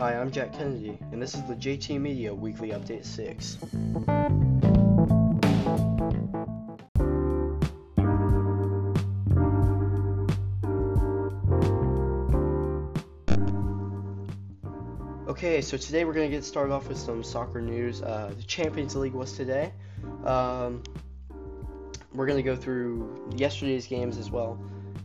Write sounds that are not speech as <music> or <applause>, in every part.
Hi, I'm Jack Kennedy, and this is the JT Media Weekly Update 6. Okay, so today we're going to get started off with some soccer news. Uh, the Champions League was today. Um, we're going to go through yesterday's games as well,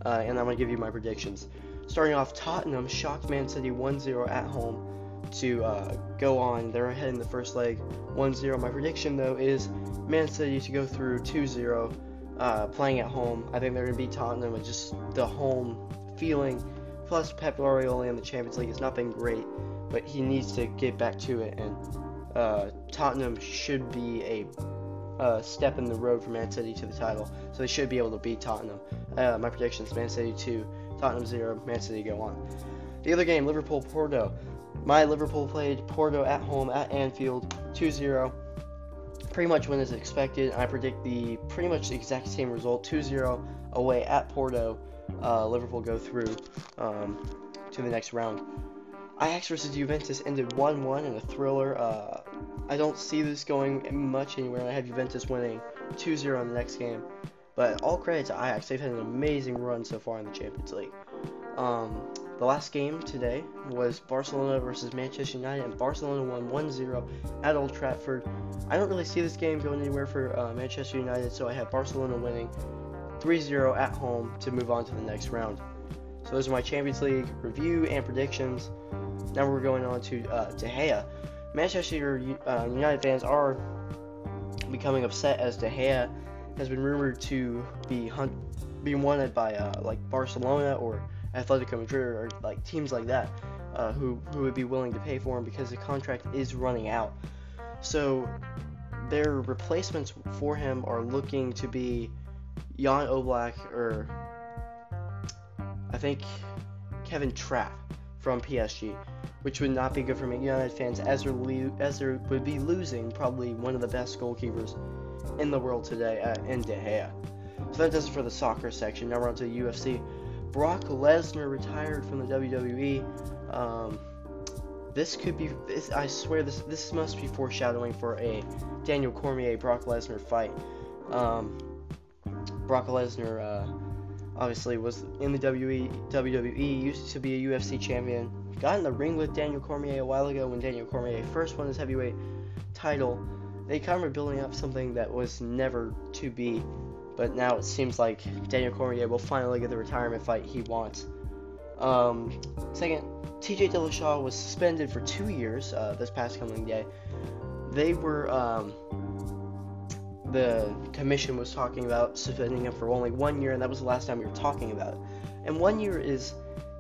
uh, and I'm going to give you my predictions. Starting off, Tottenham shocked Man City 1-0 at home to uh, go on. They're ahead in the first leg 1-0. My prediction, though, is Man City to go through 2-0 uh, playing at home. I think they're going to beat Tottenham with just the home feeling. Plus, Pep Guardiola in the Champions League has not been great, but he needs to get back to it, and uh, Tottenham should be a uh, step in the road for Man City to the title, so they should be able to beat Tottenham. Uh, my prediction is Man City 2, Tottenham 0, Man City go on. The other game, Liverpool Porto. My Liverpool played Porto at home at Anfield 2 0. Pretty much win as expected. I predict the pretty much the exact same result 2 0 away at Porto. Uh, Liverpool go through um, to the next round. Ajax versus Juventus ended 1 1 in a thriller. Uh, I don't see this going much anywhere. I have Juventus winning 2 0 in the next game. But all credit to Ajax. They've had an amazing run so far in the Champions League. Um, the last game today was Barcelona versus Manchester United, and Barcelona won 1 0 at Old Trafford. I don't really see this game going anywhere for uh, Manchester United, so I have Barcelona winning 3 0 at home to move on to the next round. So those are my Champions League review and predictions. Now we're going on to uh, De Gea. Manchester uh, United fans are becoming upset as De Gea has been rumored to be hunt, being wanted by uh, like Barcelona or Atletico Madrid or like teams like that uh, who who would be willing to pay for him because the contract is running out. So their replacements for him are looking to be Jan Oblak or I think Kevin Trapp from PSG, which would not be good for Man United fans as they as they would be losing probably one of the best goalkeepers in the world today uh, in De Gea. So that does it for the soccer section. Now we're on to the UFC. Brock Lesnar retired from the WWE. Um, this could be. This, I swear this this must be foreshadowing for a Daniel Cormier Brock Lesnar fight. Um, Brock Lesnar uh, obviously was in the WWE. WWE used to be a UFC champion. Got in the ring with Daniel Cormier a while ago when Daniel Cormier first won his heavyweight title they kind of were building up something that was never to be, but now it seems like Daniel Cormier will finally get the retirement fight he wants. Um, second, TJ Dillashaw was suspended for two years uh, this past coming day. They were, um, the commission was talking about suspending him for only one year, and that was the last time we were talking about it. And one year is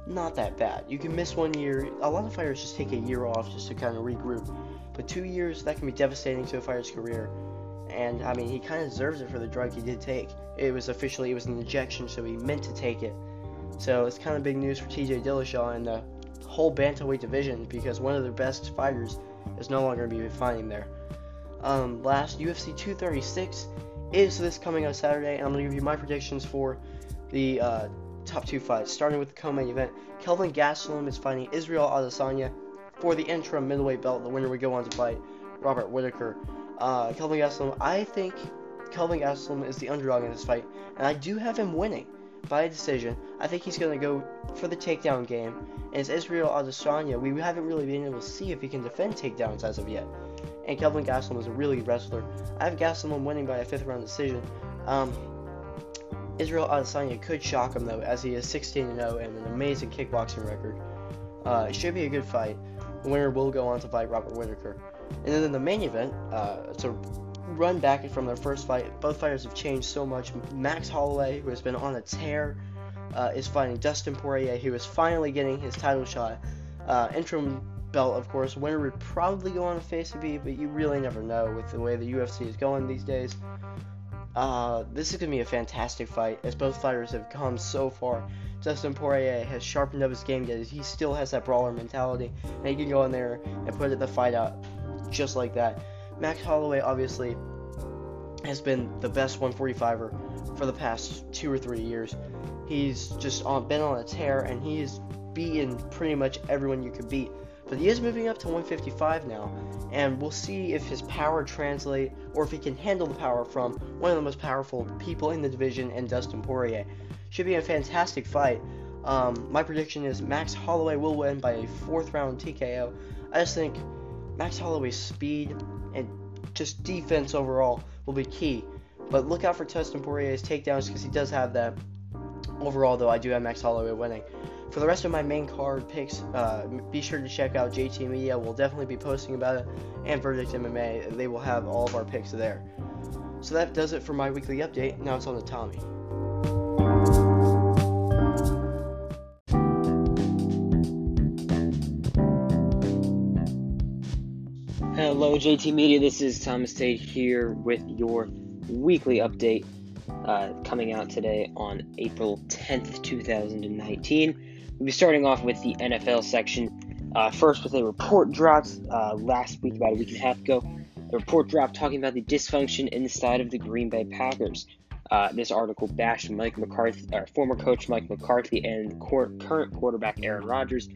not that bad. You can miss one year. A lot of fighters just take a year off just to kind of regroup. But two years, that can be devastating to a fighter's career. And I mean, he kind of deserves it for the drug he did take. It was officially, it was an injection, so he meant to take it. So it's kind of big news for TJ Dillashaw and the whole bantamweight division because one of their best fighters is no longer going to be fighting there. Um, last, UFC 236 is this coming out Saturday, and I'm going to give you my predictions for the uh, top two fights. Starting with the co-main event, Kelvin Gastelum is fighting Israel Adesanya for the interim middleweight belt. The winner would go on to fight Robert Whitaker. Uh, Kelvin Gastelum, I think Kelvin Gastelum is the underdog in this fight, and I do have him winning by a decision. I think he's going to go for the takedown game. And it's Israel Adesanya. We haven't really been able to see if he can defend takedowns as of yet. And Kelvin Gastelum is a really good wrestler. I have Gastelum winning by a fifth round decision. Um, Israel Adesanya could shock him though, as he is 16 0 and an amazing kickboxing record. Uh, it should be a good fight. The winner will go on to fight Robert Whitaker. And then in the main event, uh, to run back from their first fight, both fighters have changed so much. Max Holloway, who has been on a tear, uh, is fighting Dustin Poirier, who is finally getting his title shot. Uh, interim belt, of course. Winner would probably go on to face a B, but you really never know with the way the UFC is going these days. Uh, this is going to be a fantastic fight, as both fighters have come so far. Dustin Poirier has sharpened up his game yet he still has that brawler mentality, and he can go in there and put the fight out just like that. Max Holloway obviously has been the best 145er for the past two or three years. He's just on, been on a tear, and he's beaten pretty much everyone you could beat. But he is moving up to 155 now, and we'll see if his power translate or if he can handle the power from one of the most powerful people in the division and Dustin Poirier. Should be a fantastic fight. Um, my prediction is Max Holloway will win by a fourth round TKO. I just think Max Holloway's speed and just defense overall will be key. But look out for Dustin Poirier's takedowns because he does have that. Overall, though, I do have Max Holloway winning. For the rest of my main card picks, uh, be sure to check out JT Media. We'll definitely be posting about it, and Verdict MMA. They will have all of our picks there. So that does it for my weekly update. Now it's on to Tommy. Hello, JT Media. This is Thomas Tate here with your weekly update uh, coming out today on April 10th, 2019. We'll be starting off with the NFL section. Uh, first, with a report dropped uh, last week, about a week and a half ago. A report dropped talking about the dysfunction inside of the Green Bay Packers. Uh, this article bashed Mike McCarthy, or former coach Mike McCarthy, and current quarterback Aaron Rodgers,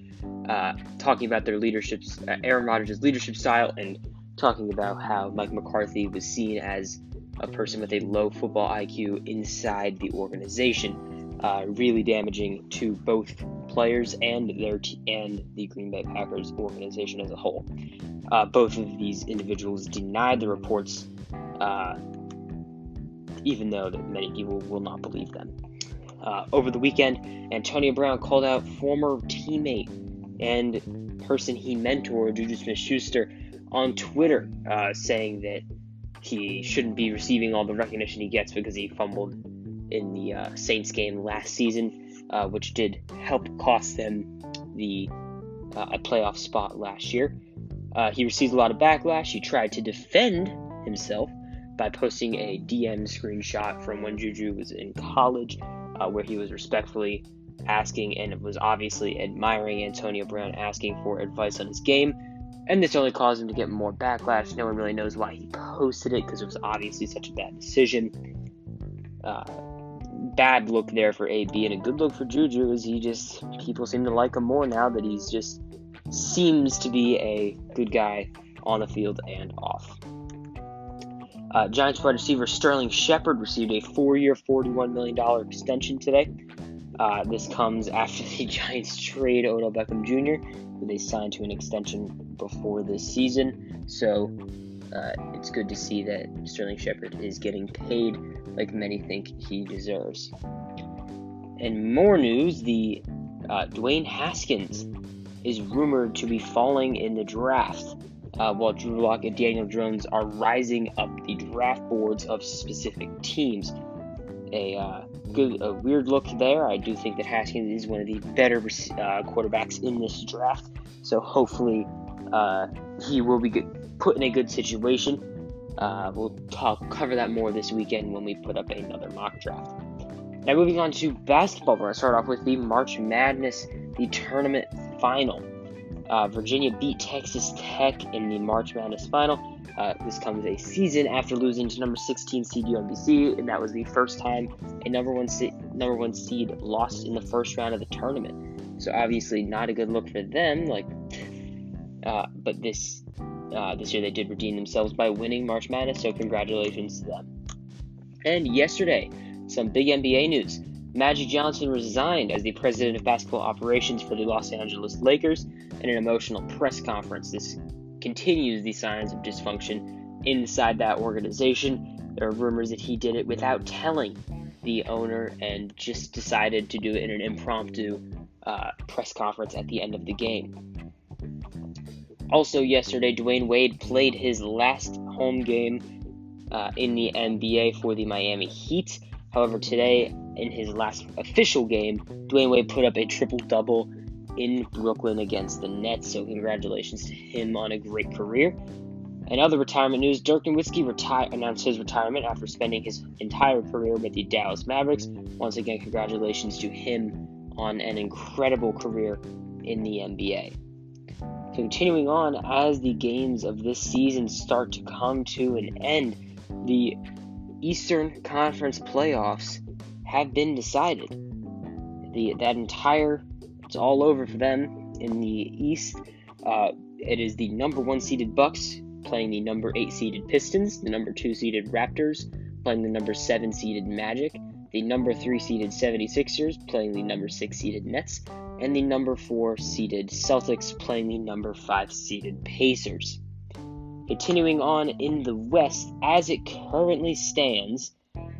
uh, talking about their leadership, uh, Aaron Rodgers' leadership style, and talking about how Mike McCarthy was seen as a person with a low football IQ inside the organization, uh, really damaging to both players and their t- and the Green Bay Packers organization as a whole. Uh, both of these individuals denied the reports, uh, even though that many people will not believe them. Uh, over the weekend, Antonio Brown called out former teammate and person he mentored, Juju Smith-Schuster, on Twitter, uh, saying that he shouldn't be receiving all the recognition he gets because he fumbled in the uh, Saints game last season, uh, which did help cost them the uh, a playoff spot last year. Uh, he received a lot of backlash. He tried to defend himself by posting a DM screenshot from when Juju was in college, uh, where he was respectfully asking and was obviously admiring Antonio Brown asking for advice on his game and this only caused him to get more backlash. No one really knows why he posted it because it was obviously such a bad decision. Uh, bad look there for AB, and a good look for Juju is he just people seem to like him more now that he's just seems to be a good guy on the field and off. Uh, Giants wide receiver Sterling Shepard received a four-year, $41 million extension today. Uh, this comes after the <laughs> Giants trade Odell Beckham Jr., who they signed to an extension before this season. So uh, it's good to see that Sterling Shepard is getting paid like many think he deserves. And more news the uh, Dwayne Haskins is rumored to be falling in the draft, uh, while Drew Lock and Daniel Jones are rising up the draft boards of specific teams a uh, good, a weird look there. I do think that Haskins is one of the better uh, quarterbacks in this draft. So hopefully, uh, he will be good, put in a good situation. Uh, we'll talk cover that more this weekend when we put up another mock draft. Now moving on to basketball, we're gonna start off with the March Madness, the tournament final. Uh, Virginia beat Texas Tech in the March Madness final. Uh, this comes a season after losing to number 16 seed UMBC, and that was the first time a number one seed, number one seed lost in the first round of the tournament. So obviously not a good look for them. Like, uh, but this uh, this year they did redeem themselves by winning March Madness. So congratulations to them. And yesterday, some big NBA news. Magic Johnson resigned as the president of basketball operations for the Los Angeles Lakers in an emotional press conference. This continues the signs of dysfunction inside that organization. There are rumors that he did it without telling the owner and just decided to do it in an impromptu uh, press conference at the end of the game. Also, yesterday, Dwyane Wade played his last home game uh, in the NBA for the Miami Heat. However, today, in his last official game, Dwyane Wade put up a triple double in Brooklyn against the Nets. So congratulations to him on a great career. And other retirement news: Dirk Nowitzki reti- announced his retirement after spending his entire career with the Dallas Mavericks. Once again, congratulations to him on an incredible career in the NBA. Continuing on, as the games of this season start to come to an end, the Eastern Conference playoffs have been decided. The that entire it's all over for them in the East. Uh, it is the number one seeded Bucks playing the number eight seeded Pistons, the number two seeded Raptors playing the number seven seeded Magic, the number three seeded 76ers playing the number six seeded Nets, and the number four seeded Celtics playing the number five seeded Pacers. Continuing on in the West, as it currently stands,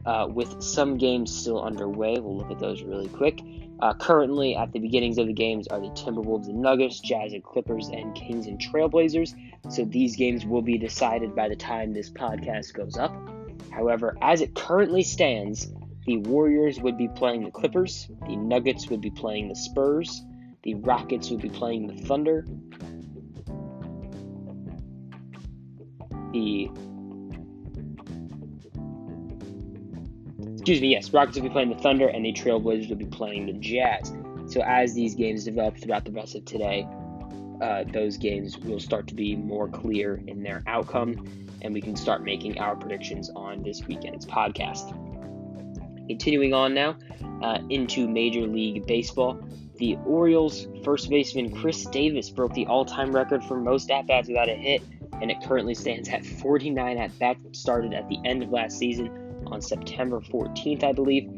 uh, with some games still underway, we'll look at those really quick. Uh, currently, at the beginnings of the games, are the Timberwolves and Nuggets, Jazz and Clippers, and Kings and Trailblazers. So these games will be decided by the time this podcast goes up. However, as it currently stands, the Warriors would be playing the Clippers, the Nuggets would be playing the Spurs, the Rockets would be playing the Thunder, the excuse me, yes, Rockets would be playing the Thunder, and the Trailblazers would be playing the Jazz. So as these games develop throughout the rest of today, uh, those games will start to be more clear in their outcome, and we can start making our predictions on this weekend's podcast. Continuing on now uh, into Major League Baseball, the Orioles first baseman Chris Davis broke the all-time record for most at-bats without a hit, and it currently stands at 49 at-bats started at the end of last season on September 14th, I believe.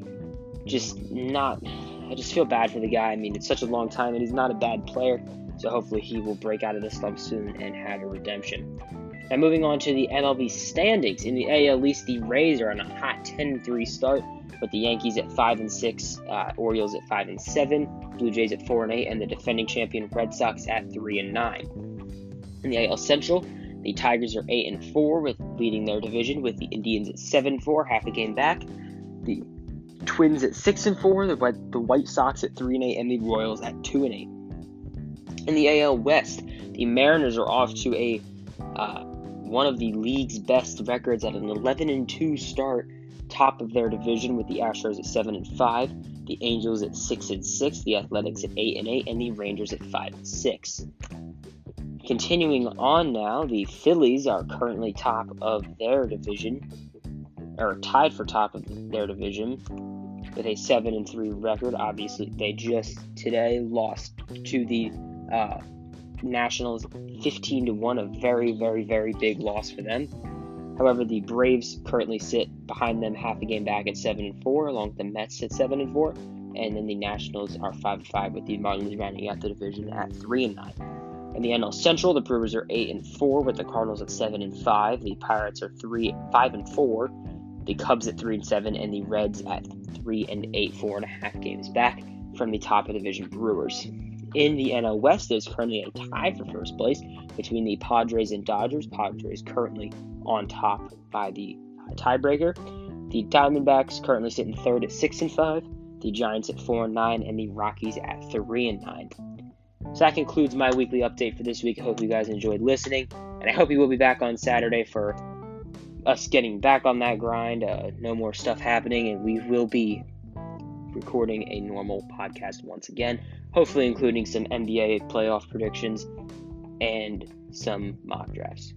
Just not, I just feel bad for the guy. I mean, it's such a long time, and he's not a bad player. So hopefully he will break out of this slump soon and have a redemption. Now moving on to the MLB standings. In the AL East, the Rays are on a hot 10-3 start, with the Yankees at 5 and 6, uh, Orioles at 5 and 7, Blue Jays at 4 and 8, and the defending champion Red Sox at 3 and 9. In the AL Central, the Tigers are 8 and 4 with leading their division with the Indians at 7 4, half a game back. The Twins at 6 and 4, the White, the White Sox at 3 and 8 and the Royals at 2 and 8. In the AL West, the Mariners are off to a uh, one of the league's best records at an 11 and 2 start, top of their division with the Astros at 7 and 5, the Angels at 6 and 6, the Athletics at 8 and 8, and the Rangers at 5 and 6. Continuing on now, the Phillies are currently top of their division, or tied for top of their division, with a seven and three record. Obviously, they just today lost to the uh, Nationals, fifteen to one, a very, very, very big loss for them. However, the Braves currently sit behind them, half a game back at seven and four, along with the Mets at seven and four, and then the Nationals are five and five, with the Marlins rounding out the division at three and nine. In the NL Central, the Brewers are eight and four, with the Cardinals at seven and five. The Pirates are three, five and four. The Cubs at three and seven, and the Reds at three and eight, four and a half games back from the top of the division Brewers. In the NL West, there's currently a tie for first place between the Padres and Dodgers. Padres currently on top by the tiebreaker. The Diamondbacks currently sitting third at six and five. The Giants at four and nine, and the Rockies at three and nine. So that concludes my weekly update for this week. I hope you guys enjoyed listening, and I hope you will be back on Saturday for us getting back on that grind. Uh, no more stuff happening, and we will be recording a normal podcast once again, hopefully including some NBA playoff predictions and some mock drafts.